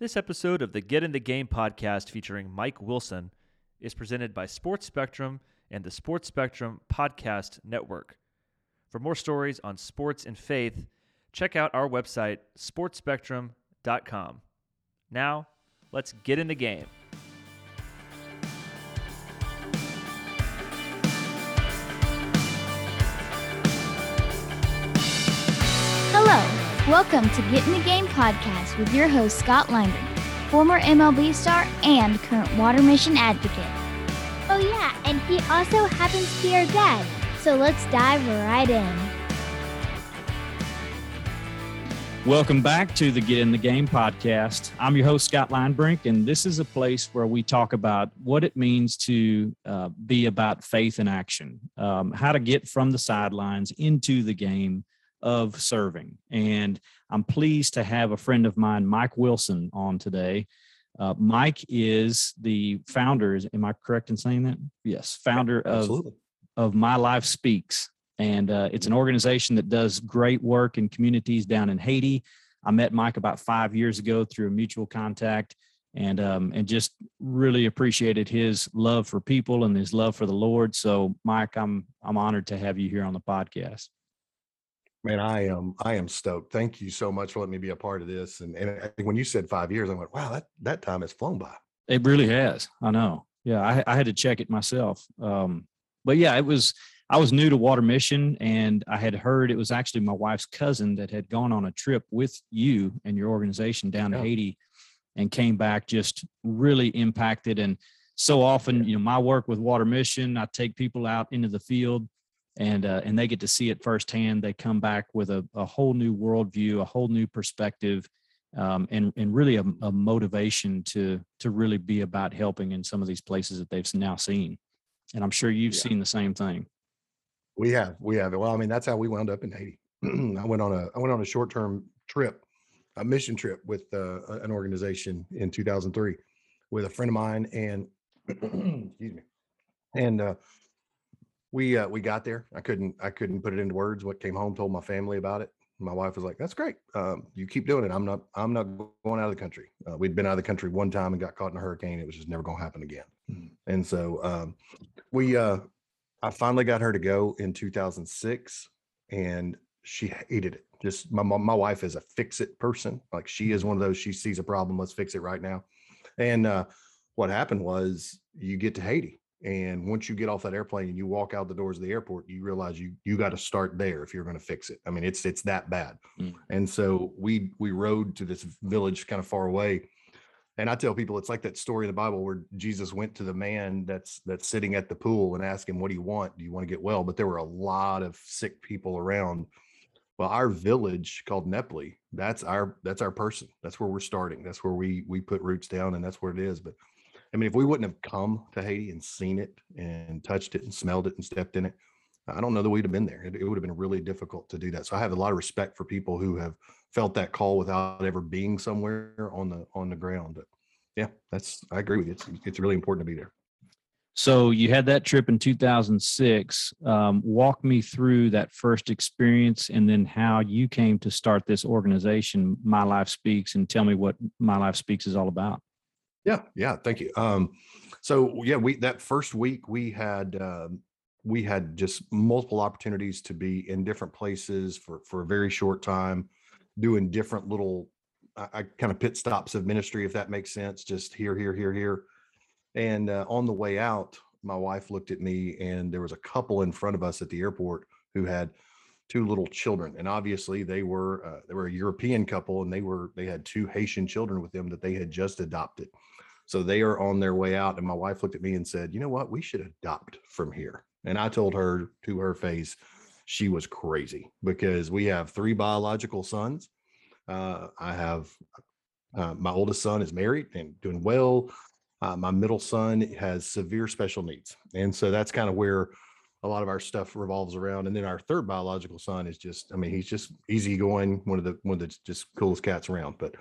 This episode of the Get in the Game podcast featuring Mike Wilson is presented by Sports Spectrum and the Sports Spectrum Podcast Network. For more stories on sports and faith, check out our website, sportspectrum.com. Now, let's get in the game. Welcome to Get in the Game podcast with your host, Scott Linebrink, former MLB star and current water mission advocate. Oh, yeah, and he also happens to be our dad. So let's dive right in. Welcome back to the Get in the Game podcast. I'm your host, Scott Linebrink, and this is a place where we talk about what it means to uh, be about faith in action, um, how to get from the sidelines into the game of serving. And I'm pleased to have a friend of mine, Mike Wilson, on today. Uh, Mike is the founder, Is, am I correct in saying that? Yes, founder of, Absolutely. of My Life Speaks and uh, it's an organization that does great work in communities down in Haiti. I met Mike about five years ago through a mutual contact, and um, and just really appreciated his love for people and his love for the Lord. So, Mike, I'm I'm honored to have you here on the podcast. Man, I am I am stoked. Thank you so much for letting me be a part of this. And and I think when you said five years, I went, wow, that that time has flown by. It really has. I know. Yeah, I, I had to check it myself. Um, but yeah, it was. I was new to Water Mission, and I had heard it was actually my wife's cousin that had gone on a trip with you and your organization down to Haiti, and came back just really impacted. And so often, you know, my work with Water Mission, I take people out into the field, and uh, and they get to see it firsthand. They come back with a, a whole new worldview, a whole new perspective, um, and and really a, a motivation to to really be about helping in some of these places that they've now seen. And I'm sure you've Yeah. seen the same thing. We have, we have. Well, I mean, that's how we wound up in Haiti. I went on a I went on a short term trip, a mission trip with uh, an organization in 2003 with a friend of mine, and excuse me, and uh, we uh, we got there. I couldn't I couldn't put it into words. What came home, told my family about it. My wife was like, "That's great. Um, you keep doing it. I'm not I'm not going out of the country. Uh, we'd been out of the country one time and got caught in a hurricane. It was just never going to happen again. And so um, we uh, I finally got her to go in 2006, and she hated it. Just my my wife is a fix it person. Like she is one of those. She sees a problem, let's fix it right now. And uh, what happened was, you get to Haiti, and once you get off that airplane and you walk out the doors of the airport, you realize you you got to start there if you're going to fix it. I mean, it's it's that bad. Mm. And so we we rode to this village kind of far away. And I tell people it's like that story in the Bible where Jesus went to the man that's that's sitting at the pool and asked him, "What do you want? Do you want to get well?" But there were a lot of sick people around. Well, our village called Nepli, that's our that's our person. That's where we're starting. That's where we we put roots down, and that's where it is. But I mean, if we wouldn't have come to Haiti and seen it and touched it and smelled it and stepped in it, I don't know that we'd have been there. It, it would have been really difficult to do that. So I have a lot of respect for people who have felt that call without ever being somewhere on the on the ground. But yeah, that's I agree with you. It's it's really important to be there. So you had that trip in 2006. Um, walk me through that first experience and then how you came to start this organization, My Life Speaks, and tell me what My Life Speaks is all about. Yeah, yeah, thank you. Um, so yeah, we that first week we had um, we had just multiple opportunities to be in different places for for a very short time, doing different little I, I kind of pit stops of ministry, if that makes sense. Just here, here, here, here, and uh, on the way out, my wife looked at me, and there was a couple in front of us at the airport who had two little children, and obviously they were uh, they were a European couple, and they were they had two Haitian children with them that they had just adopted. So they are on their way out. And my wife looked at me and said, You know what? We should adopt from here. And I told her to her face, she was crazy because we have three biological sons. Uh, I have uh, my oldest son is married and doing well. Uh, my middle son has severe special needs. And so that's kind of where a lot of our stuff revolves around. And then our third biological son is just, I mean, he's just easygoing, one of the one of the just coolest cats around. But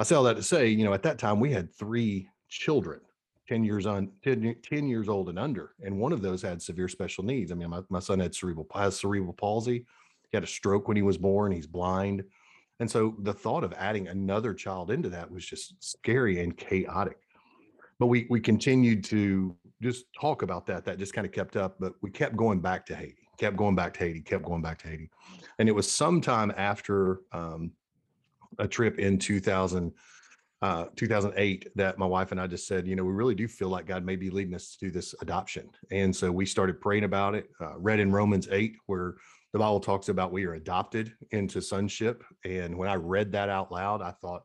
I say all that to say, you know, at that time we had three children, 10 years on 10, 10 years old and under. And one of those had severe special needs. I mean, my, my son had cerebral has cerebral palsy. He had a stroke when he was born. He's blind. And so the thought of adding another child into that was just scary and chaotic. But we we continued to just talk about that. That just kind of kept up. But we kept going back to Haiti, kept going back to Haiti, kept going back to Haiti. And it was sometime after um, a trip in 2000, uh, 2008 that my wife and I just said, you know, we really do feel like God may be leading us to do this adoption. And so we started praying about it, uh, read in Romans 8, where the Bible talks about we are adopted into sonship. And when I read that out loud, I thought,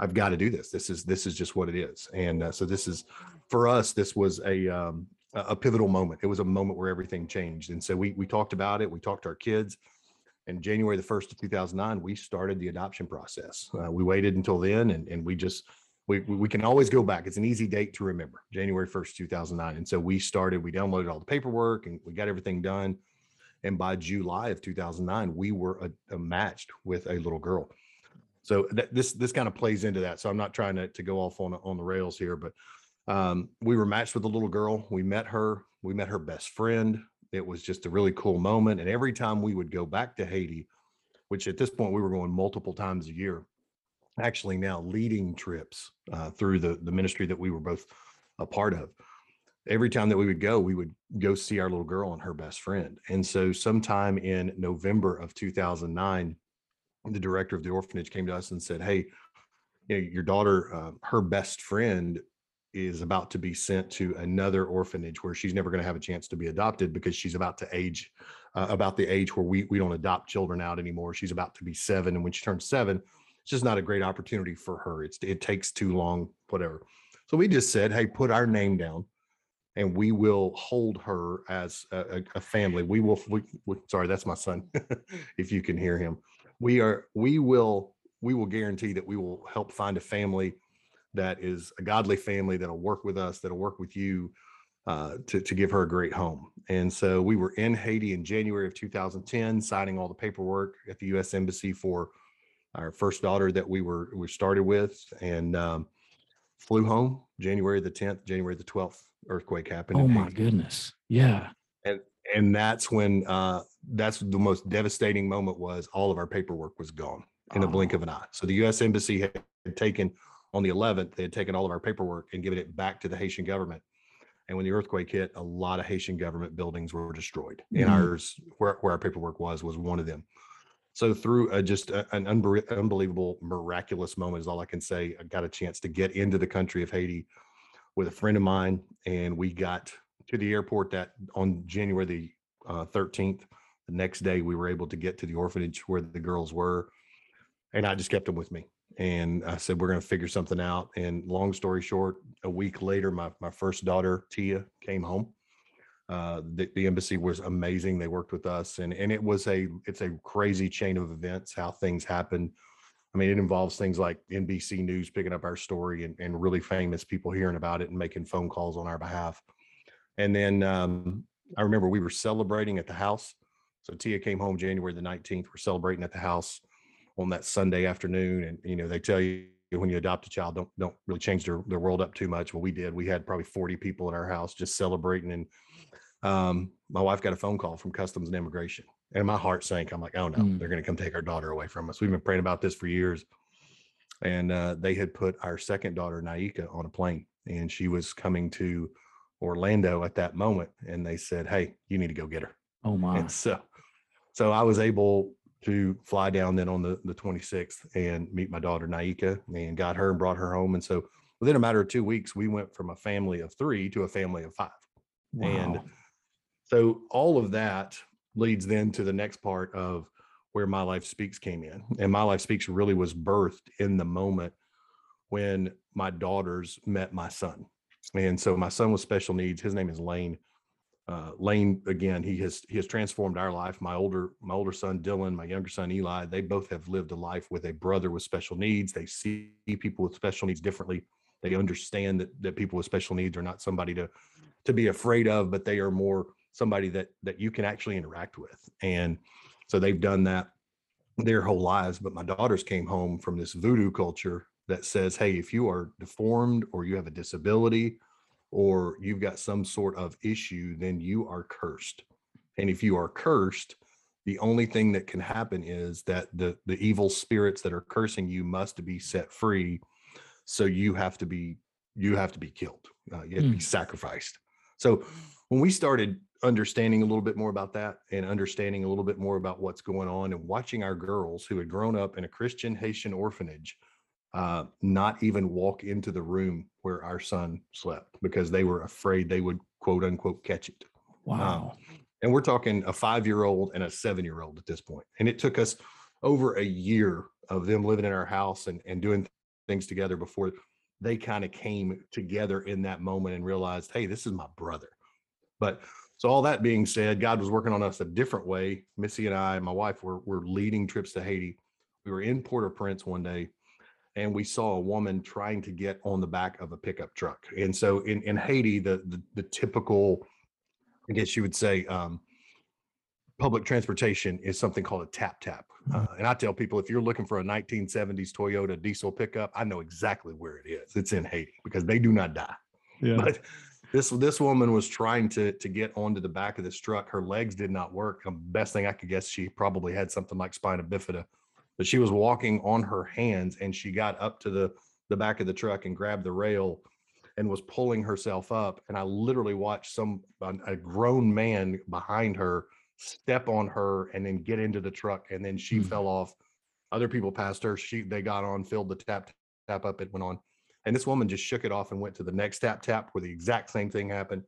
I've got to do this. This is this is just what it is. And uh, so this is for us. This was a um, a pivotal moment. It was a moment where everything changed. And so we we talked about it. We talked to our kids. And January the first of 2009, we started the adoption process. Uh, we waited until then, and and we just we we can always go back. It's an easy date to remember, January 1st, 2009. And so we started. We downloaded all the paperwork and we got everything done. And by July of 2009, we were a, a matched with a little girl. So that, this this kind of plays into that. So I'm not trying to, to go off on on the rails here, but um, we were matched with a little girl. We met her. We met her best friend. It was just a really cool moment. And every time we would go back to Haiti, which at this point we were going multiple times a year, actually now leading trips uh, through the the ministry that we were both a part of. Every time that we would go, we would go see our little girl and her best friend. And so, sometime in November of 2009, the director of the orphanage came to us and said, "Hey, you know, your daughter, uh, her best friend is about to be sent to another orphanage where she's never going to have a chance to be adopted because she's about to age uh, about the age where we we don't adopt children out anymore. She's about to be seven, and when she turns seven, it's just not a great opportunity for her. It's it takes too long, whatever. So we just said, "Hey, put our name down." and we will hold her as a, a family. We will. We, we, sorry, that's my son. if you can hear him, we are we will we will guarantee that we will help find a family that is a godly family that'll work with us that'll work with you uh, to, to give her a great home and so we were in haiti in january of 2010 signing all the paperwork at the u.s embassy for our first daughter that we were we started with and um, flew home january the 10th january the 12th earthquake happened oh my goodness yeah and and that's when uh, that's the most devastating moment was all of our paperwork was gone in a blink of an eye. So the U.S. embassy had taken on the 11th, they had taken all of our paperwork and given it back to the Haitian government. And when the earthquake hit, a lot of Haitian government buildings were destroyed, and mm-hmm. ours, where, where our paperwork was, was one of them. So through a, just a, an unbelievable, miraculous moment is all I can say. I got a chance to get into the country of Haiti with a friend of mine, and we got to the airport that on January the uh, 13th. The next day, we were able to get to the orphanage where the girls were, and I just kept them with me. And I said, "We're going to figure something out." And long story short, a week later, my my first daughter Tia came home. Uh, the, the embassy was amazing. They worked with us, and and it was a it's a crazy chain of events how things happen. I mean, it involves things like NBC News picking up our story and, and really famous people hearing about it and making phone calls on our behalf. And then um, I remember we were celebrating at the house. So Tia came home January the 19th. We're celebrating at the house on that Sunday afternoon. And, you know, they tell you when you adopt a child, don't, don't really change their, their world up too much. Well, we did. We had probably 40 people in our house just celebrating. And um, my wife got a phone call from Customs and Immigration. And my heart sank. I'm like, oh no, mm. they're going to come take our daughter away from us. We've been praying about this for years. And uh, they had put our second daughter, Naika, on a plane. And she was coming to Orlando at that moment, and they said, "Hey, you need to go get her." Oh my! And so, so I was able to fly down then on the the 26th and meet my daughter Naika, and got her and brought her home. And so, within a matter of two weeks, we went from a family of three to a family of five. Wow. And so, all of that leads then to the next part of where my life speaks came in, and my life speaks really was birthed in the moment when my daughters met my son and so my son with special needs, his name is Lane. Uh, Lane again, he has he has transformed our life. My older my older son Dylan, my younger son Eli, they both have lived a life with a brother with special needs. They see people with special needs differently. They understand that that people with special needs are not somebody to to be afraid of, but they are more somebody that that you can actually interact with. And so they've done that their whole lives. But my daughters came home from this voodoo culture that says, hey, if you are deformed or you have a disability or you've got some sort of issue, then you are cursed. And if you are cursed, the only thing that can happen is that the the evil spirits that are cursing you must be set free. So you have to be you have to be killed uh, you have to be sacrificed. So when we started understanding a little bit more about that and understanding a little bit more about what's going on and watching our girls who had grown up in a christian haitian orphanage uh, not even walk into the room where our son slept because they were afraid they would quote unquote catch it Wow. and we're talking a five year old and a seven year old at this point. And it took us over a year of them living in our house and, and doing things together before they kind of came together in that moment and realized, hey, this is my brother. But so all that being said, God was working on us a different way. Missy and I, my wife, were, were leading trips to Haiti. We were in Port-au-Prince one day and we saw a woman trying to get on the back of a pickup truck. And so in, in Haiti, the, the the typical I guess you would say, um, public transportation is something called a tap tap. Uh, and I tell people if you're looking for a 1970s Toyota diesel pickup, I know exactly where it is. It's in Haiti because they do not die. Yeah. But this this woman was trying to to get onto the back of this truck. Her legs did not work. The best thing I could guess, she probably had something like spina bifida. But she was walking on her hands and she got up to the the back of the truck and grabbed the rail and was pulling herself up. And I literally watched some a grown man behind her step on her and then get into the truck. And then she Hmm. fell off. Other people passed her. She they got on, filled the tap tap up, it went on. And this woman just shook it off and went to the next tap tap where the exact same thing happened,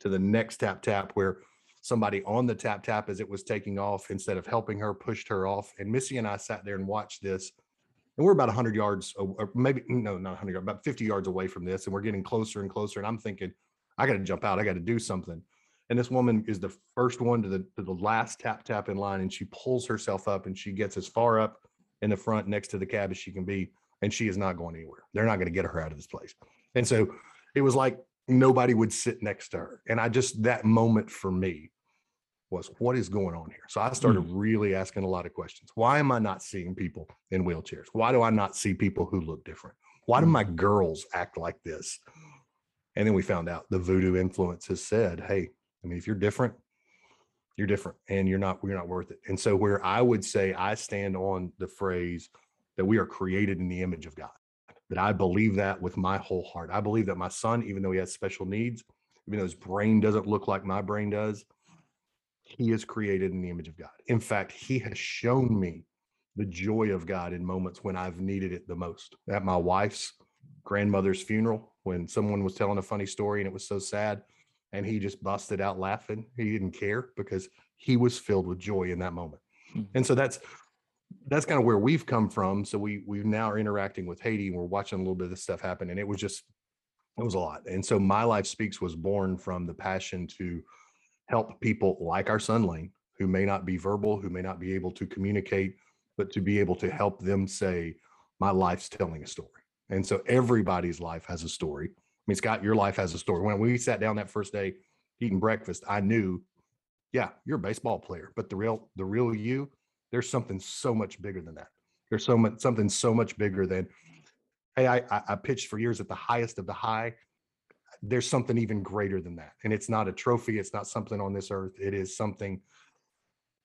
to the next tap tap where somebody on the tap tap as it was taking off, instead of helping her, pushed her off. And Missy and I sat there and watched this. And we're about 100 yards, or maybe, no, not 100 yards, about 50 yards away from this. And we're getting closer and closer. And I'm thinking, I got to jump out. I got to do something. And this woman is the first one to the, to the last tap tap in line. And she pulls herself up and she gets as far up in the front next to the cab as she can be. And she is not going anywhere. They're not going to get her out of this place. And so it was like nobody would sit next to her. And I just, that moment for me was what is going on here? So I started mm. really asking a lot of questions. Why am I not seeing people in wheelchairs? Why do I not see people who look different? Why do my mm. girls act like this? And then we found out the voodoo influence has said, hey, I mean, if you're different, you're different and you're not, you're not worth it. And so where I would say I stand on the phrase that we are created in the image of God, that I believe that with my whole heart. I believe that my son, even though he has special needs, even though his brain doesn't look like my brain does, he is created in the image of God. In fact, he has shown me the joy of God in moments when I've needed it the most. At my wife's grandmother's funeral, when someone was telling a funny story and it was so sad, and he just busted out laughing. He didn't care because he was filled with joy in that moment. Hmm. And so that's that's kind of where we've come from. So we we now are interacting with Haiti and we're watching a little bit of this stuff happen. And it was just it was a lot. And so My Life Speaks was born from the passion to help people like our son Lane, who may not be verbal, who may not be able to communicate, but to be able to help them say, My life's telling a story. And so everybody's life has a story. I mean, Scott, your life has a story. When we sat down that first day eating breakfast, I knew, yeah, you're a baseball player, but the real, the real you, there's something so much bigger than that. There's so much, something so much bigger than, hey, I, I, I pitched for years at the highest of the high. There's something even greater than that. And it's not a trophy. It's not something on this earth. It is something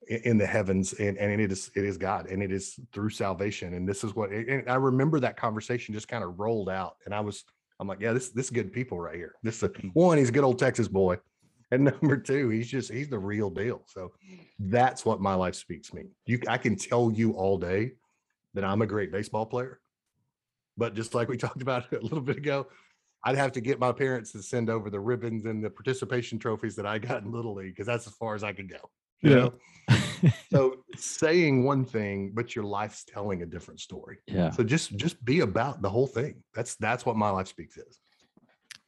in the heavens and, and it is it is god and it is through salvation and this is what and i remember that conversation just kind of rolled out and i was i'm like yeah this this is good people right here this is a, mm. one he's a good old texas boy and number two he's just he's the real deal so that's what my life speaks me you i can tell you all day that i'm a great baseball player but just like we talked about a little bit ago i'd have to get my parents to send over the ribbons and the participation trophies that i got in little league because that's as far as i could go you Yeah. know so saying one thing but your life's telling a different story yeah. so just just be about the whole thing that's that's what my life speaks is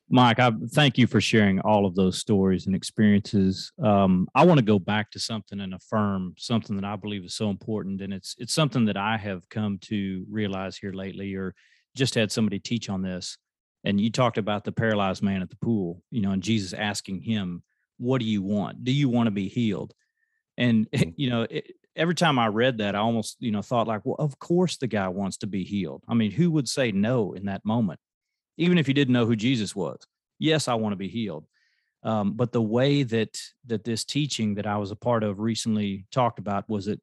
Mike, I thank you for sharing all of those stories and experiences. Um, I want to go back to something and affirm something that I believe is so important, and it's it's something that I have come to realize here lately, or just had somebody teach on this. And you talked about the paralyzed man at the pool, you know, and Jesus asking him, "What do you want? Do you want to be healed?" And Mhm. you know, it, every time I read that, I almost you know thought like, "Well, of course the guy wants to be healed." I mean, who would say no in that moment? even if you didn't know who Jesus was. Yes, I want to be healed. Um, but the way that that this teaching that I was a part of recently talked about was that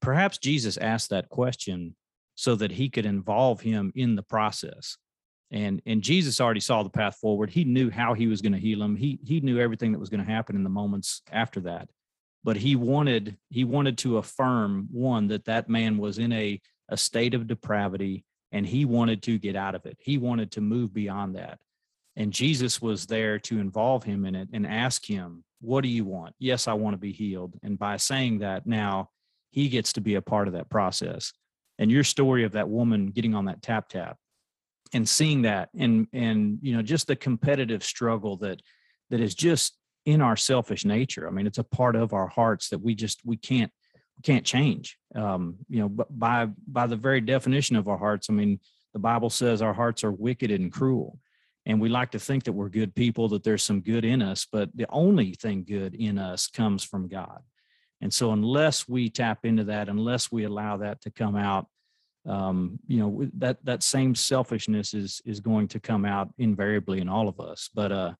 perhaps Jesus asked that question so that he could involve him in the process. And and Jesus already saw the path forward. He knew how he was going to heal him. He he knew everything that was going to happen in the moments after that. But he wanted he wanted to affirm one that that man was in a a state of depravity and he wanted to get out of it. He wanted to move beyond that. And Jesus was there to involve him in it and ask him, What do you want? Yes, I want to be healed. And by saying that, now he gets to be a part of that process. And your story of that woman getting on that tap tap and seeing that and and you know just the competitive struggle that that is just in our selfish nature. I mean, it's a part of our hearts that we just we can't can't change. Um, you know, but by by the very definition of our hearts, I mean, the Bible says our hearts are wicked and cruel and we like to think that we're good people that there's some good in us but the only thing good in us comes from god and so unless we tap into that unless we allow that to come out um, you know that that same selfishness is is going to come out invariably in all of us but uh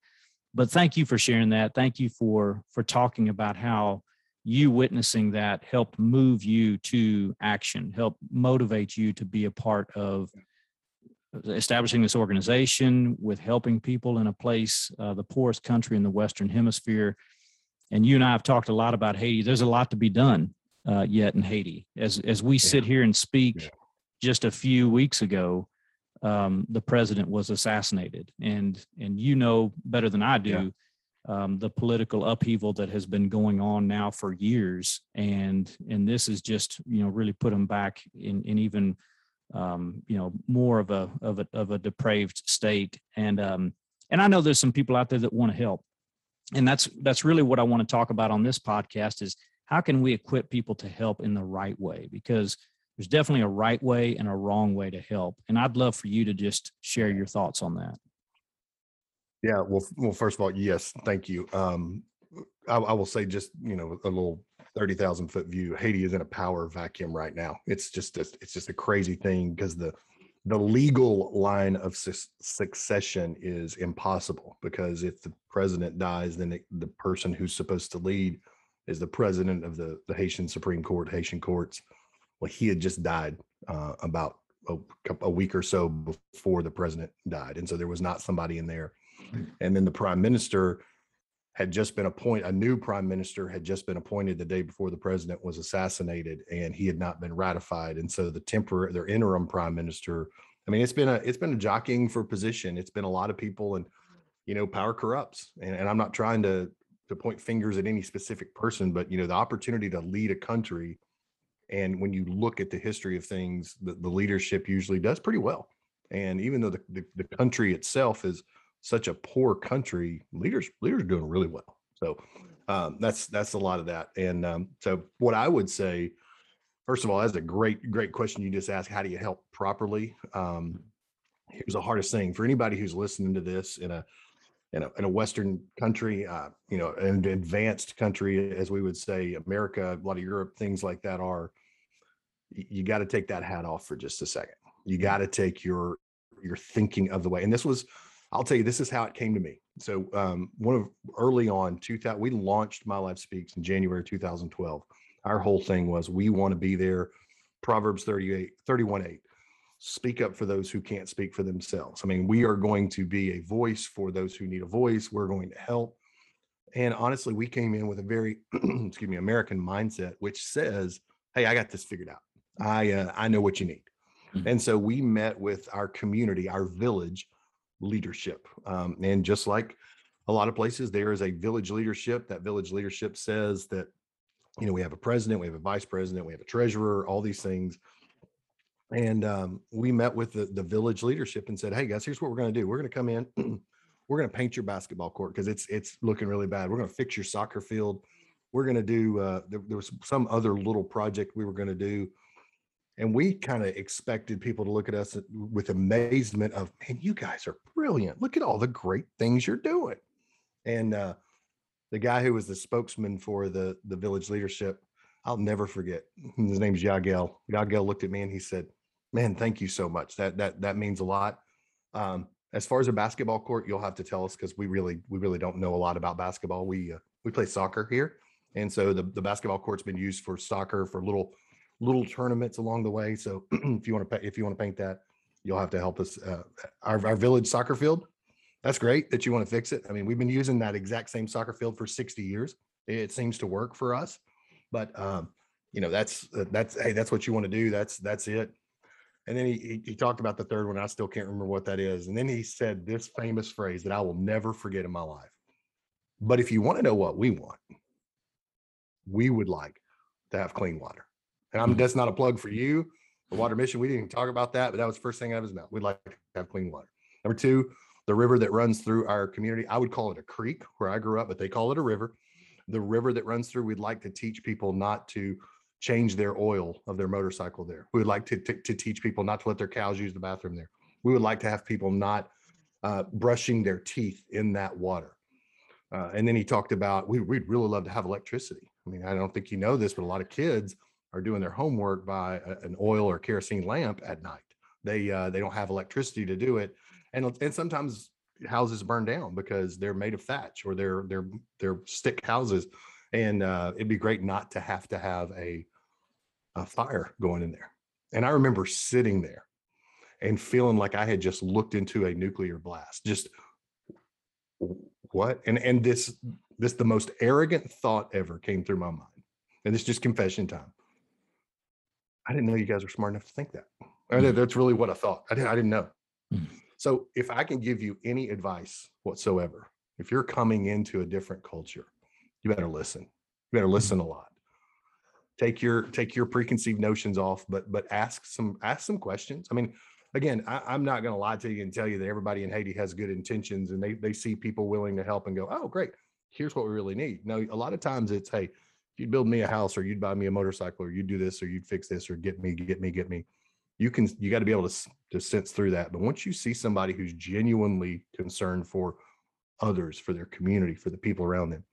but thank you for sharing that thank you for for talking about how you witnessing that helped move you to action help motivate you to be a part of establishing this organization with helping people in a place, uh, the poorest country in the Western Hemisphere. And you and I have talked a lot about Haiti. There's a lot to be done uh, yet in Haiti. As as we sit here and speak, yeah. Just a few weeks ago, um, the president was assassinated, and and you know better than I do. Yeah. Um, the political upheaval that has been going on now for years, and and this is just you know really put them back in in even um, you know, more of a of a of a depraved state. And um, and I know there's some people out there that want to help, and that's that's really what I want to talk about on this podcast is how can we equip people to help in the right way because there's definitely a right way and a wrong way to help and i'd love for you to just share your thoughts on that yeah well well first of all yes thank you um I, I will say just you know a little 30,000 foot view. Haiti is in a power vacuum right now. It's just, a, it's just a crazy thing because the, the legal line of su- succession is impossible because if the president dies, then it, the person who's supposed to lead is the president of the, the Haitian Supreme Court, Haitian courts. Well, he had just died uh, about a, a week or so before the president died. And so there was not somebody in there. Hmm. And then the prime minister had just been appointed, a new prime minister had just been appointed the day before the president was assassinated, and he had not been ratified. And so the temporary, their interim prime minister, I mean, it's been a it's been a jockeying for position. It's been a lot of people, and you know, power corrupts. And, and I'm not trying to to point fingers at any specific person, but you know, the opportunity to lead a country, and when you look at the history of things, the, the leadership usually does pretty well. And even though the, the, the country itself is such a poor country, leaders leaders are doing really well. So um, that's that's a lot of that. And um, so what I would say, first of all, that's a great great question you just asked. How do you help properly? Um, here's the hardest thing for anybody who's listening to this in a in a, in a Western country, uh, you know, an advanced country, as we would say, America, a lot of Europe, things like that are. You got to take that hat off for just a second. You got to take your your thinking of the way. And this was I'll tell you, this is how it came to me. So um, one of early on, 2000, we launched My Life Speaks in January 2012. Our whole thing was we want to be there. Proverbs 38, 31, 8. Speak up for those who can't speak for themselves. I mean, we are going to be a voice for those who need a voice. We're going to help. And honestly, we came in with a very, excuse me, American mindset, which says, "Hey, I got this figured out. I uh, I know what you need." Mm-hmm. And so we met with our community, our village, leadership. Um, and just like a lot of places, there is a village leadership. That village leadership says that, you know, we have a president, we have a vice president, we have a treasurer, all these things. And um, we met with the, the village leadership and said, hey guys, here's what we're going to do. We're going to come in, we're going to paint your basketball court because it's it's looking really bad. We're going to fix your soccer field. We're going to do. Uh, there, there was some other little project we were going to do and we kind of expected people to look at us with amazement of man you guys are brilliant look at all the great things you're doing and uh, the guy who was the spokesman for the the village leadership i'll never forget his name's yagel yagel looked at me and he said man thank you so much that that that means a lot um, as far as a basketball court, you'll have to tell us because we really we really don't know a lot about basketball. We uh, we play soccer here, and so the the basketball court's been used for soccer for little little tournaments along the way. So if you want to if you want to paint that, you'll have to help us. Uh, our our village soccer field. That's great that you want to fix it. I mean, we've been using that exact same soccer field for 60 years. It seems to work for us, but um, you know that's uh, that's hey that's what you want to do. That's that's it. And then he, he, he talked about the third one. I still can't remember what that is. And then he said this famous phrase that I will never forget in my life. But if you want to know what we want, we would like to have clean water. And I'm that's not a plug for you, the water mission. We didn't even talk about that, but that was the first thing out of his mouth. We'd like to have clean water. Number two, the river that runs through our community. I would call it a creek where I grew up, but they call it a river. The river that runs through, we'd like to teach people not to change their oil of their motorcycle there. We would like to, to, to teach people not to let their cows use the bathroom there. We would like to have people not uh, brushing their teeth in that water. Uh, and then he talked about we, we'd really love to have electricity. I mean, I don't think you know this, but a lot of kids are doing their homework by a, an oil or kerosene lamp at night. They uh, they don't have electricity to do it, and and sometimes houses burn down because they're made of thatch or they're they're they're stick houses, and uh, it'd be great not to have to have a a fire going in there. And I remember sitting there and feeling like I had just looked into a nuclear blast. Just what? And and this this the most arrogant thought ever came through my mind. And it's just confession time. I didn't know you guys were smart enough to think that. Mm. That's really what I thought. I didn't I didn't know. Mm. So if I can give you any advice whatsoever, if you're coming into a different culture, you better listen. You better listen a lot take your take your preconceived notions off but but ask some ask some questions. I mean again I, am not going to lie to you and tell you that everybody in haiti has good intentions and they they see people willing to help and go oh great. Here's what we really need. No a lot of times it's hey you'd build me a house or you'd buy me a motorcycle or you'd do this or you'd fix this or get me get me get me you can you got to be able to to sense through that. But once you see somebody who's genuinely concerned for others for their community for the people around them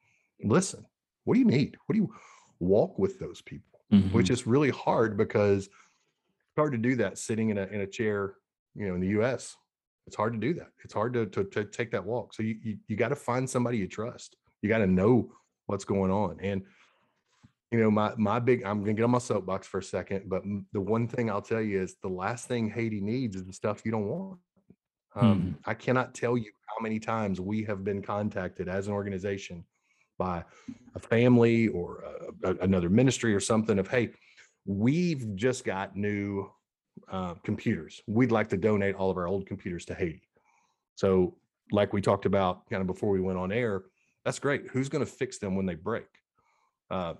listen what do you need? What do you walk with those people, mm-hmm. which is really hard because it's hard to do that sitting in a in a chair, you know, in the US. It's hard to do that. It's hard to to, to take that walk. So you you, you got to find somebody you trust. You got to know what's going on. And you know, my my big I'm gonna get on my soapbox for a second, but the one thing I'll tell you is the last thing Haiti needs is the stuff you don't want. Um, mm-hmm. I cannot tell you how many times we have been contacted as an organization by a family or a, a, another ministry or something of hey we've just got new uh, computers. We'd like to donate all of our old computers to haiti. So like we talked about kind of before we went on air that's great. Who's going to fix them when they break? Uh,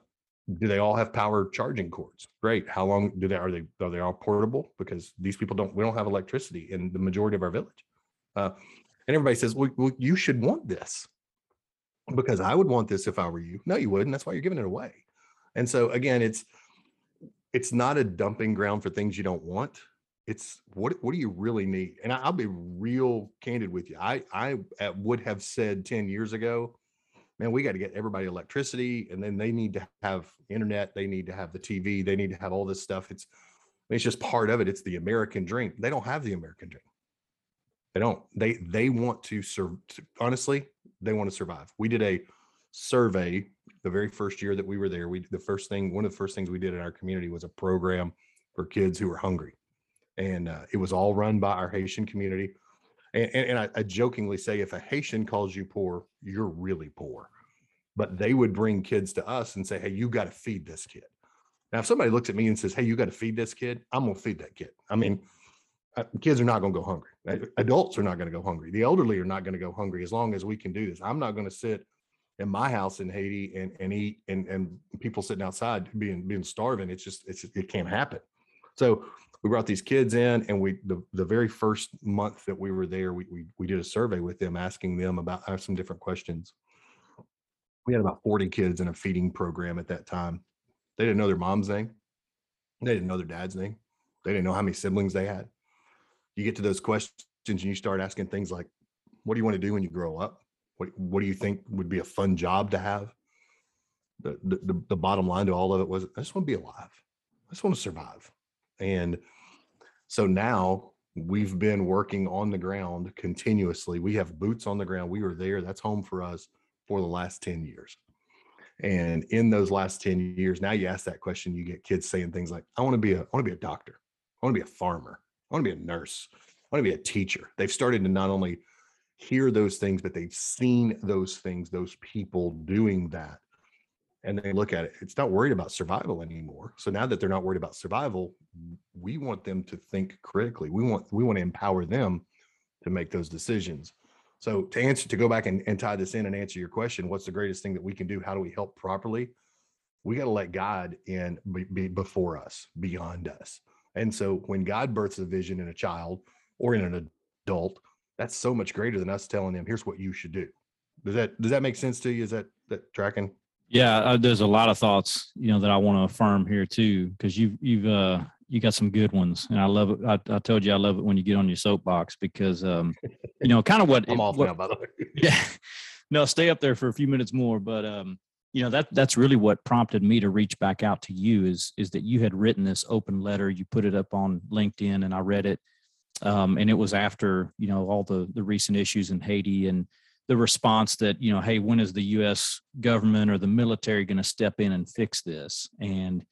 do they all have power charging cords? Great. How long do they are they are they all portable? Because these people don't we don't have electricity in the majority of our village. Uh, and everybody says well, well you should want this because I would want this if I were you. No, you wouldn't. That's why you're giving it away. And so again, it's it's not a dumping ground for things you don't want. It's what what do you really need? And I, will be real candid with you. I I uh, would have said 10 years ago, man, we got to get everybody electricity and then they need to have internet, they need to have the TV, they need to have all this stuff. It's it's just part of it. It's the American dream. They don't have the American dream. They don't. They they want to serve. Honestly, they want to survive. We did a survey the very first year that we were there. We the first thing, one of the first things we did in our community was a program for kids who were hungry, and uh, it was all run by our Haitian community. And, and, and I, I jokingly say, if a Haitian calls you poor, you're really poor. But they would bring kids to us and say, "Hey, you got to feed this kid." Now, if somebody looks at me and says, "Hey, you got to feed this kid," I'm gonna feed that kid. I mean kids are not going to go hungry. Adults are not going to go hungry. The elderly are not going to go hungry as long as we can do this. I'm not going to sit in my house in Haiti and, and eat and, and people sitting outside being being starving. It's just it's it can't happen. So we brought these kids in and we the, the very first month that we were there, we, we we did a survey with them asking them about uh, some different questions. We had about 40 kids in a feeding program at that time. They didn't know their mom's name. They didn't know their dad's name. They didn't know how many siblings they had you get to those questions and you start asking things like, what do you want to do when you grow up? What, what do you think would be a fun job to have? The, the, the bottom line to all of it was, I just want to be alive. I just want to survive. And so now we've been working on the ground continuously. We have boots on the ground. We were there. That's home for us for the last 10 years. And in those last 10 years, now you ask that question, you get kids saying things like, I want to be a I want to be a doctor. I want to be a farmer. I want to be a nurse. I want to be a teacher. They've started to not only hear those things, but they've seen those things, those people doing that. And they look at it, it's not worried about survival anymore. So now that they're not worried about survival, we want them to think critically. We want we want to empower them to make those decisions. So to answer to go back and, and tie this in and answer your question, what's the greatest thing that we can do? How do we help properly? We got to let God in be, be before us, beyond us. And so when God births a vision in a child or in an adult, that's so much greater than us telling them, here's what you should do. Does that does that make sense to you? Is that that tracking? Yeah, uh, there's a lot of thoughts, you know, that I want to affirm here too, because you've you've uh you got some good ones, and I love it. I, I told you I love it when you get on your soapbox because um you know kind of what I'm off what, now, by the way. yeah no stay up there for a few minutes more but um you know that that's really what prompted me to reach back out to you is is that you had written this open letter you put it up on linkedin and i read it um, and it was after you know all the the recent issues in haiti and the response that you know hey when is the us government or the military going to step in and fix this? And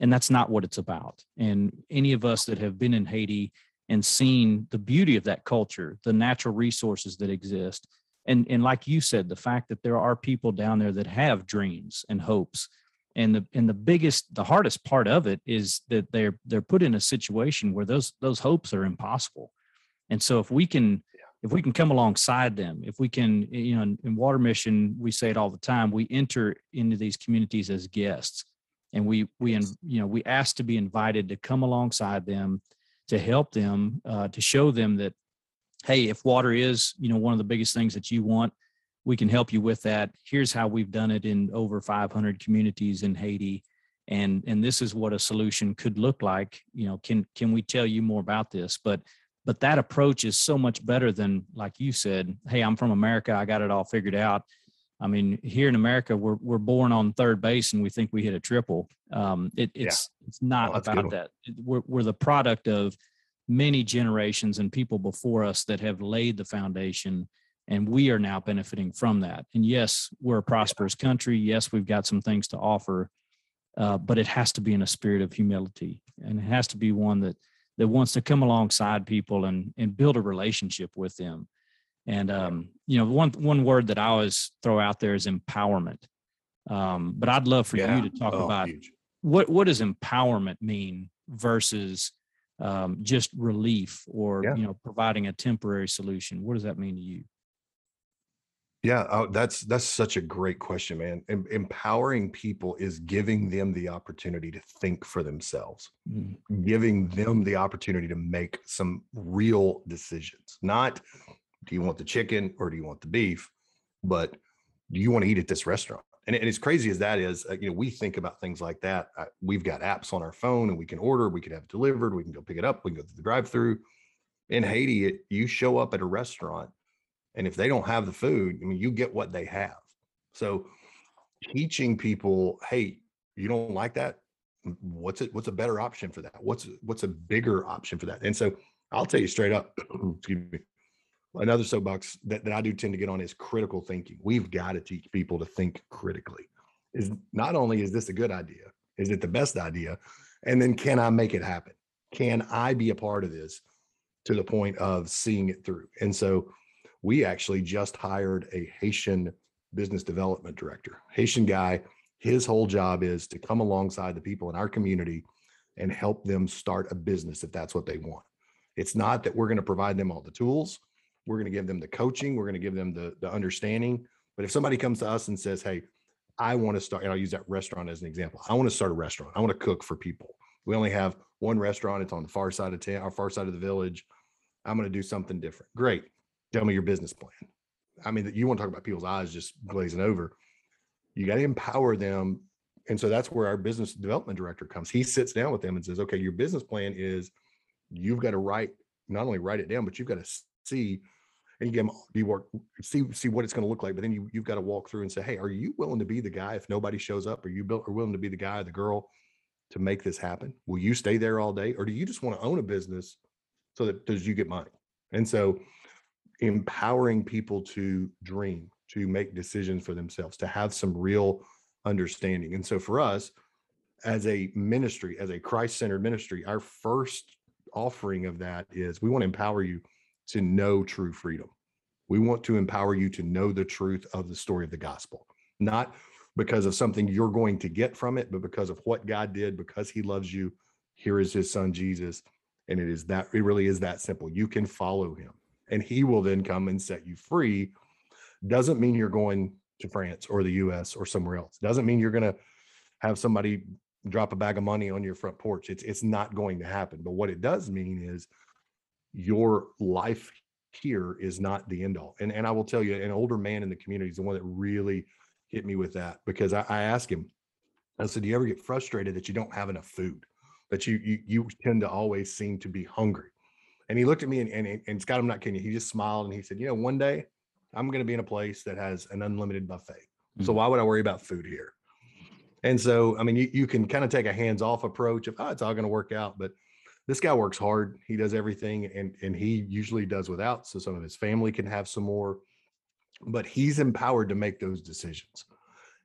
and that's not what it's about. And any of us that have been in haiti and seen the beauty of that culture the natural resources that exist and and like you said the fact that there are people down there that have dreams and hopes. And the and the biggest the hardest part of it is that they're they're put in a situation where those those hopes are impossible. And so if we can if we can come alongside them if we can you know in, in water mission we say it all the time we enter into these communities as guests. And we we you know we ask to be invited to come alongside them to help them uh, to show them that hey if water is you know one of the biggest things that you want we can help you with that. Here's how we've done it in over 500 communities in haiti. And and this is what a solution could look like. You know can can we tell you more about this? But but that approach is so much better than like you said hey i'm from america i got it all figured out. I mean here in america we're we're born on third base and we think we hit a triple. Um it, it's yeah. it's not oh, about that. We're, we're the product of many generations and people before us that have laid the foundation and we are now benefiting from that and yes we're a prosperous country yes we've got some things to offer uh, but it has to be in a spirit of humility and it has to be one that that wants to come alongside people and and build a relationship with them and um, you know one one word that i always throw out there is empowerment um, but i'd love for yeah. you to talk oh, about huge. what what does empowerment mean versus um, just relief or yeah. you know providing a temporary solution. What does that mean to you? Yeah oh, that's that's such a great question man. Em- empowering people is giving them the opportunity to think for themselves mm. giving them the opportunity to make some real decisions. Not do you want the chicken or do you want the beef? But do you want to eat at this restaurant and, and as crazy as that is, uh, you know, we think about things like that. Uh, we've got apps on our phone and we can order, we can have it delivered, we can go pick it up, we can go through the drive through. In Haiti, it, you show up at a restaurant and if they don't have the food, I mean, you get what they have. So teaching people, hey, you don't like that? What's it? What's a better option for that? What's what's a bigger option for that? And so I'll tell you straight up, excuse me, another soapbox that, that I do tend to get on is critical thinking. We've got to teach people to think critically. Is not only is this a good idea, is it the best idea? And then can I make it happen? Can I be a part of this to the point of seeing it through? And so we actually just hired a Haitian business development director, Haitian guy. His whole job is to come alongside the people in our community and help them start a business if that's what they want. It's not that we're going to provide them all the tools we're going to give them the coaching. We're going to give them the, the understanding. But if somebody comes to us and says, Hey, I want to start, and I'll use that restaurant as an example. I want to start a restaurant. I want to cook for people. We only have one restaurant. It's on the far side of town, our far side of the village. I'm going to do something different. Great. Tell me your business plan. I mean, you want to talk about people's eyes just glazing over. You got to empower them. And so that's where our business development director comes. He sits down with them and says, okay, your business plan is you've got to write, not only write it down, but you've got to see and you get them you work see see what it's going to look like but then you you've got to walk through and say hey are you willing to be the guy if nobody shows up are you built are willing to be the guy or the girl to make this happen will you stay there all day or do you just want to own a business so that does you get money. And so empowering people to dream, to make decisions for themselves, to have some real understanding. And so for us, as a ministry, as a Christ-centered ministry, our first offering of that is we want to empower you to know true freedom. We want to empower you to know the truth of the story of the gospel, not because of something you're going to get from it, but because of what God did, because he loves you. Here is his son, Jesus. And it is that, it really is that simple. You can follow him and he will then come and set you free. Doesn't mean you're going to France or the US or somewhere else. Doesn't mean you're going to have somebody drop a bag of money on your front porch. It's it's not going to happen. But what it does mean is your life here is not the end all. And and I will tell you, an older man in the community is the one that really hit me with that because I, I asked him, I said, Do you ever get frustrated that you don't have enough food? That you you you tend to always seem to be hungry. And he looked at me and and, and Scott, I'm not kidding you. He just smiled and he said, You know, one day I'm going to be in a place that has an unlimited buffet. So Mhm. why would I worry about food here? And so, I mean, you, you can kind of take a hands off approach of, oh, it's all going to work out. But this guy works hard. He does everything and, and he usually does without. So some of his family can have some more, but he's empowered to make those decisions.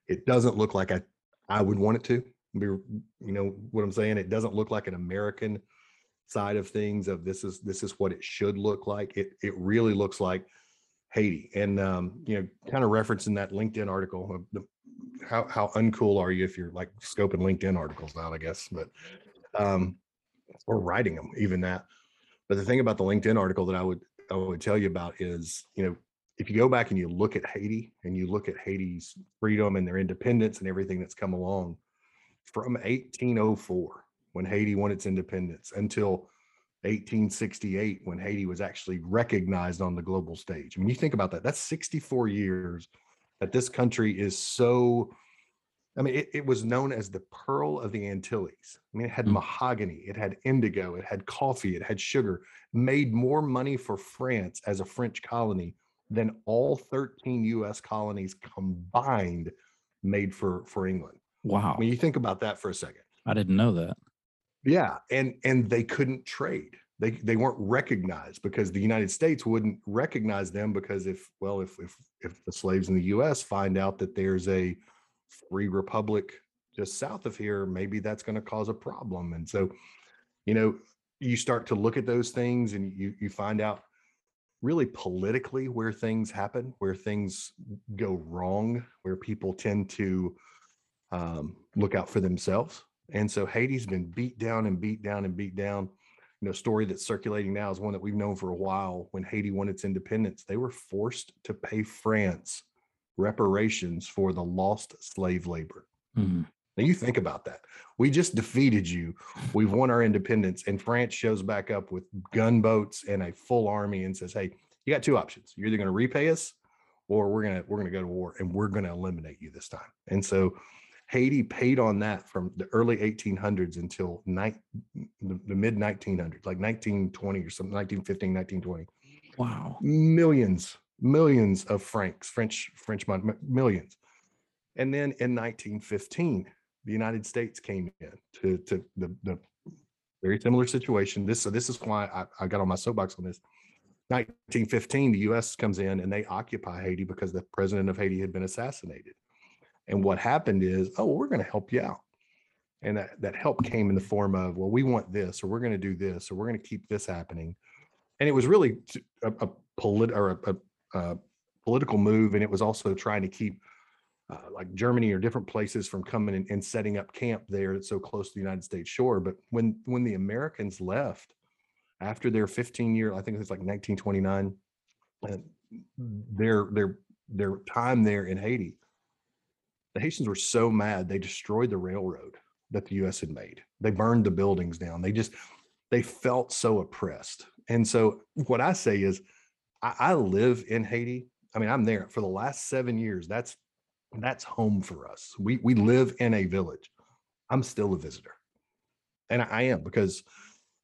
It doesn't look like I, I would want it to be, you know what I'm saying? It doesn't look like an American side of things of this is, this is what it should look like. It, it really looks like Haiti. And, um, you know, kind of referencing that LinkedIn article, of the, how, how uncool are you if you're like scoping LinkedIn articles out, I guess, but, um, or writing them, even that. But the thing about the LinkedIn article that I would, I would tell you about is, you know, if you go back and you look at Haiti and you look at Haiti's freedom and their independence and everything that's come along from 1804, when Haiti won its independence, until 1868, when Haiti was actually recognized on the global stage. I mean, you think about that, that's 64 years that this country is so I mean, it, it was known as the Pearl of the Antilles. I mean, it had Mm. mahogany, it had indigo, it had coffee, it had sugar, made more money for France as a French colony than all 13 US colonies combined made for, for England. Wow. When you think about that for a second. I didn't know that. Yeah, and and they couldn't trade. They they weren't recognized because the United States wouldn't recognize them because if well if if if the slaves in the U.S. find out that there's a free republic just south of here, maybe that's going to cause a problem. And so, you know, you start to look at those things and you you find out really politically where things happen, where things go wrong, where people tend to um, look out for themselves. And so Haiti's been beat down and beat down and beat down. You know, story that's circulating now is one that we've known for a while. When Haiti won its independence, they were forced to pay France reparations for the lost slave labor. Mhm. Now you think about that. We just defeated you. We've won our independence, and France shows back up with gunboats and a full army and says, "Hey, you got two options. You're either going to repay us, or we're gonna we're gonna go to war, and we're going to eliminate you this time." And so Haiti paid on that from the early 1800s until ni- the, the mid 1900s, like 1920 or something, 1915, 1920 Wow. millions, millions of francs, French, French money, millions. And then in 1915, the United States came in to, to the, the very similar situation. This, so this is why I, I got on my soapbox on this. 1915, the US comes in and they occupy Haiti because the president of Haiti had been assassinated. And what happened is, oh, we're going to help you out. And that, that help came in the form of, well, we want this, or we're going to do this, or we're going to keep this happening and it was really a, a or a, a, political move, and it was also trying to keep uh, like Germany or different places from coming and, and setting up camp there so close to the United States shore. But when when the Americans left after their 15 year, I think it's like 1929, uh, their their their time there in Haiti, the Haitians were so mad they destroyed the railroad that the U.S. had made. They burned the buildings down. They just they felt so oppressed. And so what I say is I, I live in Haiti. I mean, I'm there for the last seven years. That's that's home for us. We we live in a village. I'm still a visitor. And I, I am because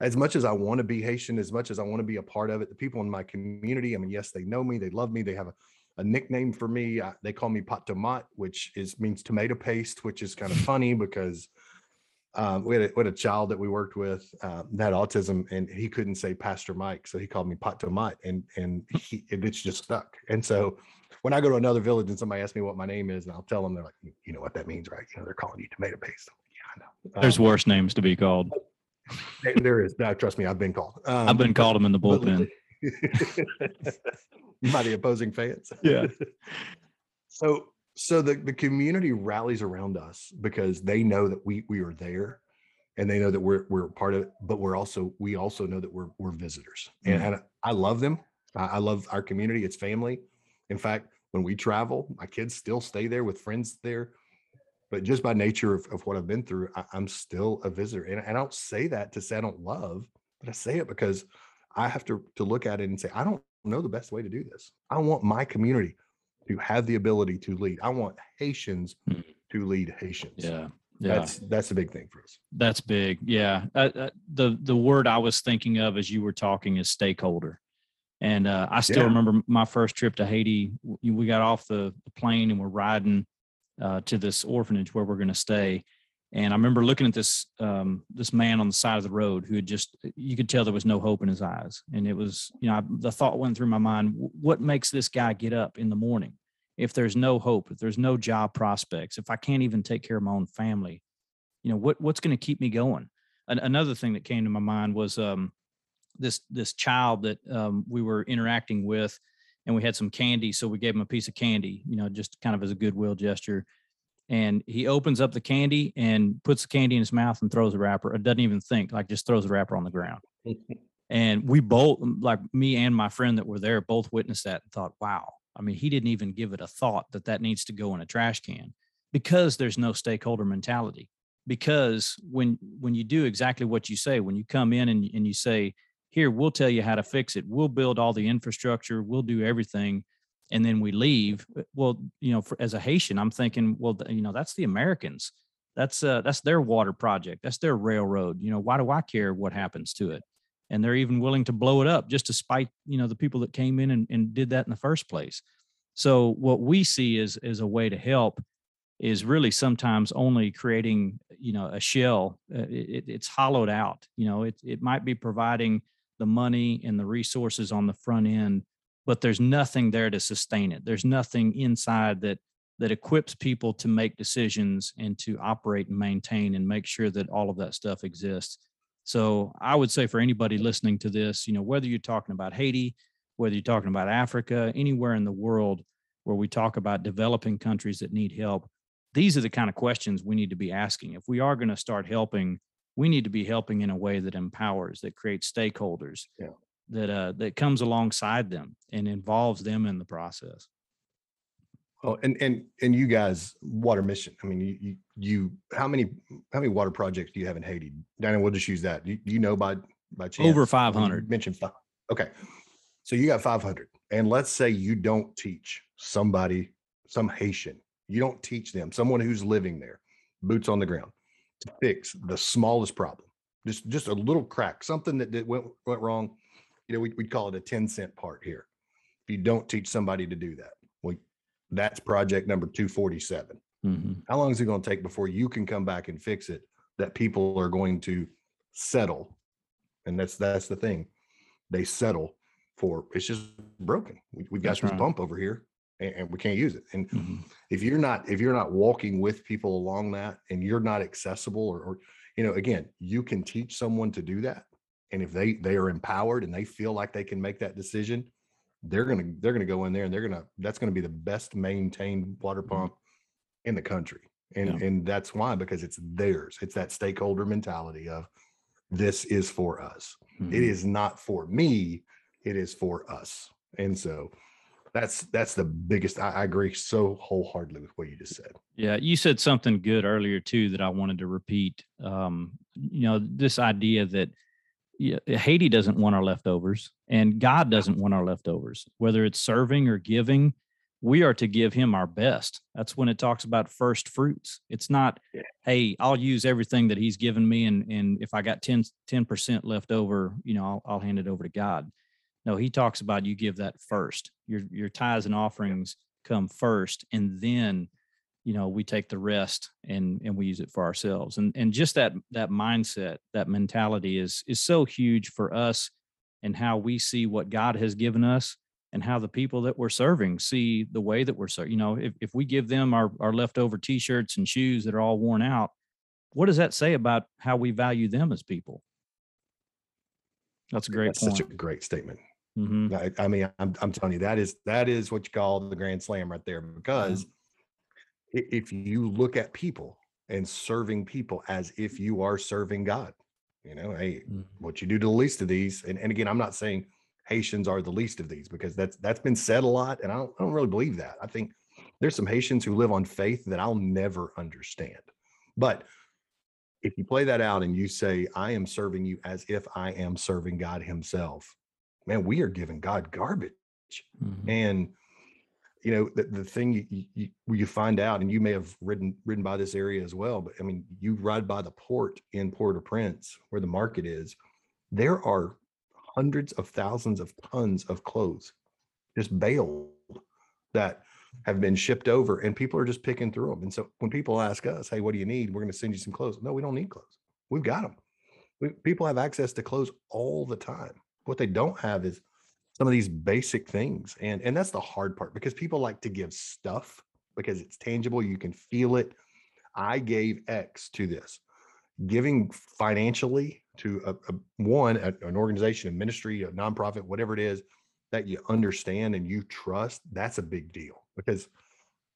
as much as I want to be Haitian, as much as I want to be a part of it, the people in my community, I mean, yes, they know me, they love me, they have a, a nickname for me. I, they call me Pat Tomat, which is means tomato paste, which is kind of funny because um, we, had a, we had a child that we worked with uh, that had autism and he couldn't say Pastor Mike. So he called me Pat Tomat and, and he, it's just stuck. And so when I go to another village and somebody asks me what my name is and I'll tell them, they're like, you know what that means, right? You know, they're calling you tomato paste. Yeah, I know. There's Um, worse names to be called. there- is. No, trust me, I've been called. Um, I've been called them in the bullpen. by the opposing fans. Yeah. so so the, the community rallies around us because they know that we we are there and they know that we're we're part of it, but we're also we also know that we're we're visitors. And, mm. and I love them. I, love our community, it's family. In fact, when we travel, my kids still stay there with friends there. But just by nature of, of what I've been through, I, I'm still a visitor. And I don't say that to say I don't love, but I say it because I have to to look at it and say, I don't know the best way to do this. I want my community to have the ability to lead. I want Haitians Hmm. to lead Haitians. Yeah. Yeah. That's that's a big thing for us. That's big. Yeah. Uh, uh, the the word I was thinking of as you were talking is stakeholder. And uh, I still Yeah. remember my first trip to Haiti. We got off the, the plane and we're riding uh, to this orphanage where we're going to stay. And I remember looking at this um, this man on the side of the road who had just you could tell there was no hope in his eyes. And it was you know I, the thought went through my mind: what makes this guy get up in the morning if there's no hope, if there's no job prospects, if I can't even take care of my own family? you know what what's going to keep me going An- another thing that came to my mind was um this this child that um, we were interacting with and we had some candy so we gave him a piece of candy you know just kind of as a goodwill gesture and he opens up the candy and puts the candy in his mouth and throws the wrapper. It doesn't even think like just throws the wrapper on the ground. And we both mm, like me and my friend that were there both witnessed that and thought wow. I mean he didn't even give it a thought that that needs to go in a trash can because there's no stakeholder mentality. Because when when you do exactly what you say when you come in and, and you say here we'll tell you how to fix it. We'll build all the infrastructure. We'll do everything and then we leave uh, well you know for, as a haitian i'm thinking well you know that's the americans. That's uh that's their water project. That's their railroad. You know why do i care what happens to it? And they're even willing to blow it up just to spite you know the people that came in and, and did that in the first place. So what we see is is a way to help is really sometimes only creating you know a shell. Uh, it, it's hollowed out. You know it, it might be providing the money and the resources on the front end but there's nothing there to sustain it there's nothing inside that that equips people to make decisions and to operate and maintain and make sure that all of that stuff exists so i would say for anybody listening to this you know whether you're talking about haiti whether you're talking about africa anywhere in the world where we talk about developing countries that need help these are the kind of questions we need to be asking. If we are going to start helping, we need to be helping in a way that empowers, that creates stakeholders, Yeah. That uh, that comes alongside them and involves them in the process. Oh, and and and you guys, water mission. I mean, you you, you how many how many water projects do you have in Haiti? Danny, we'll just use that. Do you, do you know by by chance? Over you 500. Mentioned five. Okay, so you got five hundred, and let's say you don't teach somebody, some Haitian, you don't teach them, someone who's living there, boots on the ground, to fix the smallest problem, just just a little crack, something that, that went went wrong. You know, we, we'd call it a ten cent part here. If you don't teach somebody to do that, well, that's project number 247. Mhm. How long is it going to take before you can come back and fix it that people are going to settle? And that's that's the thing. They settle for it's just broken. We, we've got this right. bump over here and, and we can't use it. And Mhm. if you're not if you're not walking with people along that and you're not accessible or, or you know again you can teach someone to do that and if they they are empowered and they feel like they can make that decision they're gonna they're gonna go in there and they're gonna that's gonna be the best maintained water Mhm. pump in the country and Yeah. and that's why because it's theirs it's that stakeholder mentality of this is for us it Mhm. is not for me it is for us and so that's that's the biggest I, I agree so wholeheartedly with what you just said Yeah, you said something good earlier too that I wanted to repeat. Um, you know, this idea that yeah, eh, Haiti doesn't want our leftovers and God doesn't want our leftovers, whether it's serving or giving, we are to give him our best. That's when it talks about first fruits. It's not, Yeah. hey, I'll use everything that he's given me and and if I got 10 percent left over, you know, I'll, I'll hand it over to God. No, he talks about you give that first. Your your tithes and offerings come first and then you know we take the rest and and we use it for ourselves and and just that that mindset that mentality is is so huge for us and how we see what god has given us and how the people that we're serving see the way that we're serving you know if, if we give them our our leftover t-shirts and shoes that are all worn out what does that say about how we value them as people that's a great That's point such a great statement. Mhm. I, I mean, I'm, I'm telling you, that is that is what you call the grand slam right there. Because i- if you look at people and serving people as if you are serving God, you know, hey, Mhm. what you do to the least of these, and, and again, I'm not saying Haitians are the least of these because that's that's been said a lot, and I don't, I don't really believe that. I think there's some Haitians who live on faith that I'll never understand. But if you play that out and you say, I am serving you as if I am serving God Himself, man, we are giving God garbage. Mhm. And you know, the, the thing you, you you find out, and you may have ridden ridden by this area as well, but I mean, you ride by the port in Port-au-Prince where the market is, there are hundreds of thousands of tons of clothes just bailed that have been shipped over and people are just picking through them. And so when people ask us, hey, what do you need? We're going to send you some clothes. No, we don't need clothes. We've got them. We, people have access to clothes all the time. What they don't have is some of these basic things. And and that's the hard part because people like to give stuff because it's tangible, you can feel it. I gave X to this. Giving financially to a, a one a- an organization, a ministry, a nonprofit, whatever it is that you understand and you trust, that's a big deal because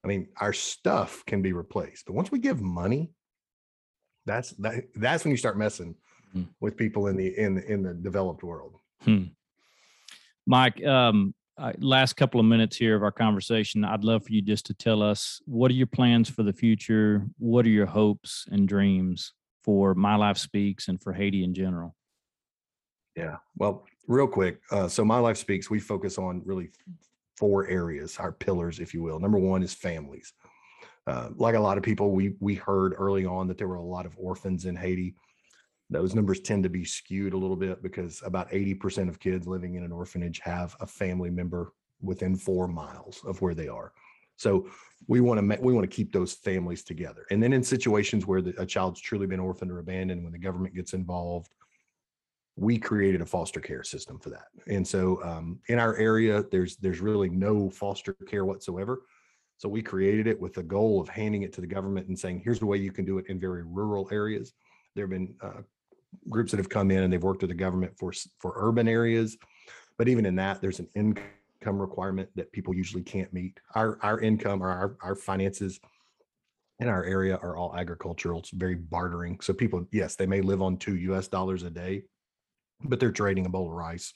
I mean, our stuff can be replaced, but once we give money, that's that that's when you start messing Mm. with people in the in in the developed world. Hmm. Mike, um, last couple of minutes here of our conversation, I'd love for you just to tell us what are your plans for the future? What are your hopes and dreams for My Life Speaks and for Haiti in general? Yeah. Well, real quick. Uh, so my life speaks. We focus on really four areas, our pillars, if you will. Number one is families. Uh, like a lot of people, we we heard early on that there were a lot of orphans in Haiti. Those numbers tend to be skewed a little bit because about 80% of kids living in an orphanage have a family member within four miles of where they are. So we want to we want to keep those families together. And then in situations where the, a child's truly been orphaned or abandoned, when the government gets involved, we created a foster care system for that. And so um, in our area, there's there's really no foster care whatsoever. So we created it with the goal of handing it to the government and saying, here's the way you can do it in very rural areas. There have been uh, groups that have come in and they've worked with the government for for urban areas, but even in that, there's an income requirement that people usually can't meet. Our our income or our our finances in our area are all agricultural. It's very bartering. So people, yes, they may live on two U.S. dollars a day, but they're trading a bowl of rice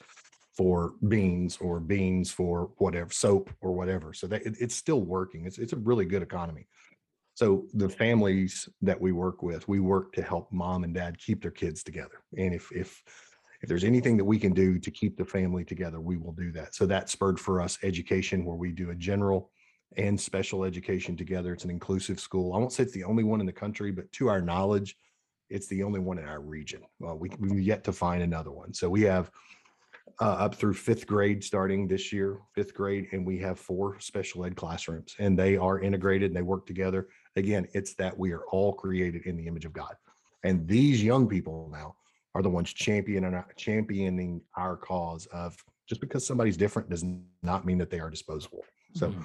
for beans or beans for whatever soap or whatever. So that it, it's still working. It's it's a really good economy. So the families that we work with, we work to help mom and dad keep their kids together. And if if if there's anything that we can do to keep the family together, we will do that. So that spurred for us education where we do a general and special education together. It's an inclusive school. I won't say it's the only one in the country, but to our knowledge, it's the only one in our region. Well, we, we've yet to find another one. So we have uh, up through fifth grade starting this year, fifth grade, and we have four special ed classrooms and they are integrated and they work together. Again, it's that we are all created in the image of God. And these young people now are the ones championing, our- championing our cause of just because somebody's different does not mean that they are disposable. So Mhm.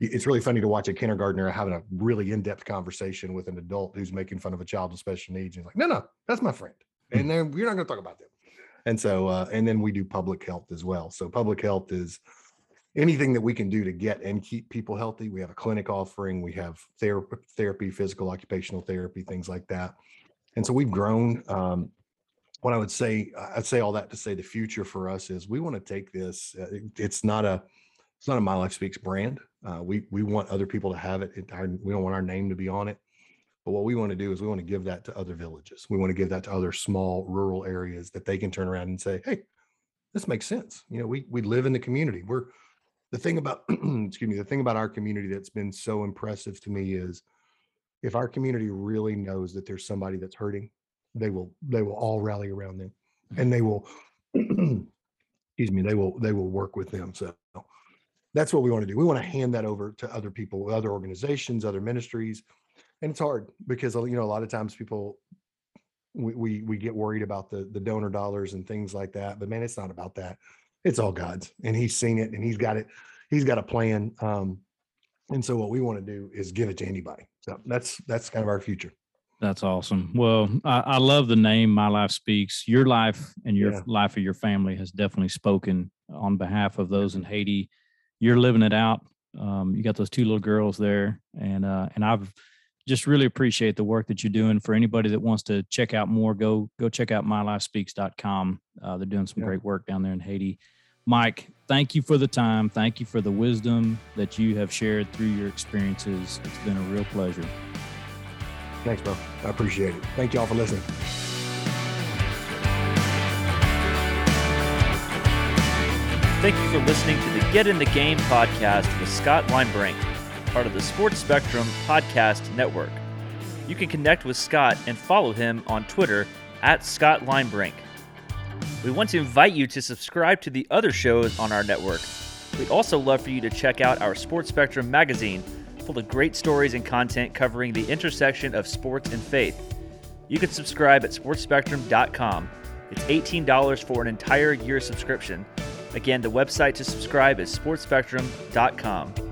it's really funny to watch a kindergartner having a really in-depth conversation with an adult who's making fun of a child with special needs. And like, no, no, that's my friend. And then we're not going to talk about them. And so, uh, and then we do public health as well. So public health is anything that we can do to get and keep people healthy. We have a clinic offering, we have therapy, therapy, physical, occupational therapy, things like that. And so we've grown. Um, what I would say, I'd say all that to say the future for us is we want to take this. Uh, it- it's not a, it's not a My Life Speaks brand. Uh, we we want other people to have it. it our, we don't want our name to be on it. But what we want to do is we want to give that to other villages. We want to give that to other small rural areas that they can turn around and say, "Hey, this makes sense." You know, we we live in the community. We're the thing about excuse me, the thing about our community that's been so impressive to me is if our community really knows that there's somebody that's hurting, they will they will all rally around them and they will excuse me, they will they will work with them. So that's what we want to do. We want to hand that over to other people, other organizations, other ministries. And it's hard because you know a lot of times people we we, we get worried about the the donor dollars and things like that. But man, it's not about that. It's all God's, and He's seen it, and He's got it. He's got a plan. Um, and so what we want to do is give it to anybody. So that's that's kind of our future. That's awesome. Well, I, I love the name My Life Speaks. Your life and your Yeah. life of your family has definitely spoken on behalf of those in Haiti. You're living it out. Um, you got those two little girls there, and uh, and I've just really appreciate the work that you're doing. For anybody that wants to check out more, go go check out mylifespeaks.com. Uh, they're doing some Yeah. great work down there in Haiti. Mike, thank you for the time. Thank you for the wisdom that you have shared through your experiences. It's been a real pleasure. Thanks, bro. I appreciate it. Thank y'all for listening. Thank you for listening to the Get in the Game podcast with Scott Linebrink, part of the Sports Spectrum Podcast Network. You can connect with Scott and follow him on Twitter at Scott Linebrink. We want to invite you to subscribe to the other shows on our network. We'd also love for you to check out our Sports Spectrum magazine, full of great stories and content covering the intersection of sports and faith. You can subscribe at sportspectrum.com. It's $18 for an entire year subscription. Again, the website to subscribe is sportspectrum.com.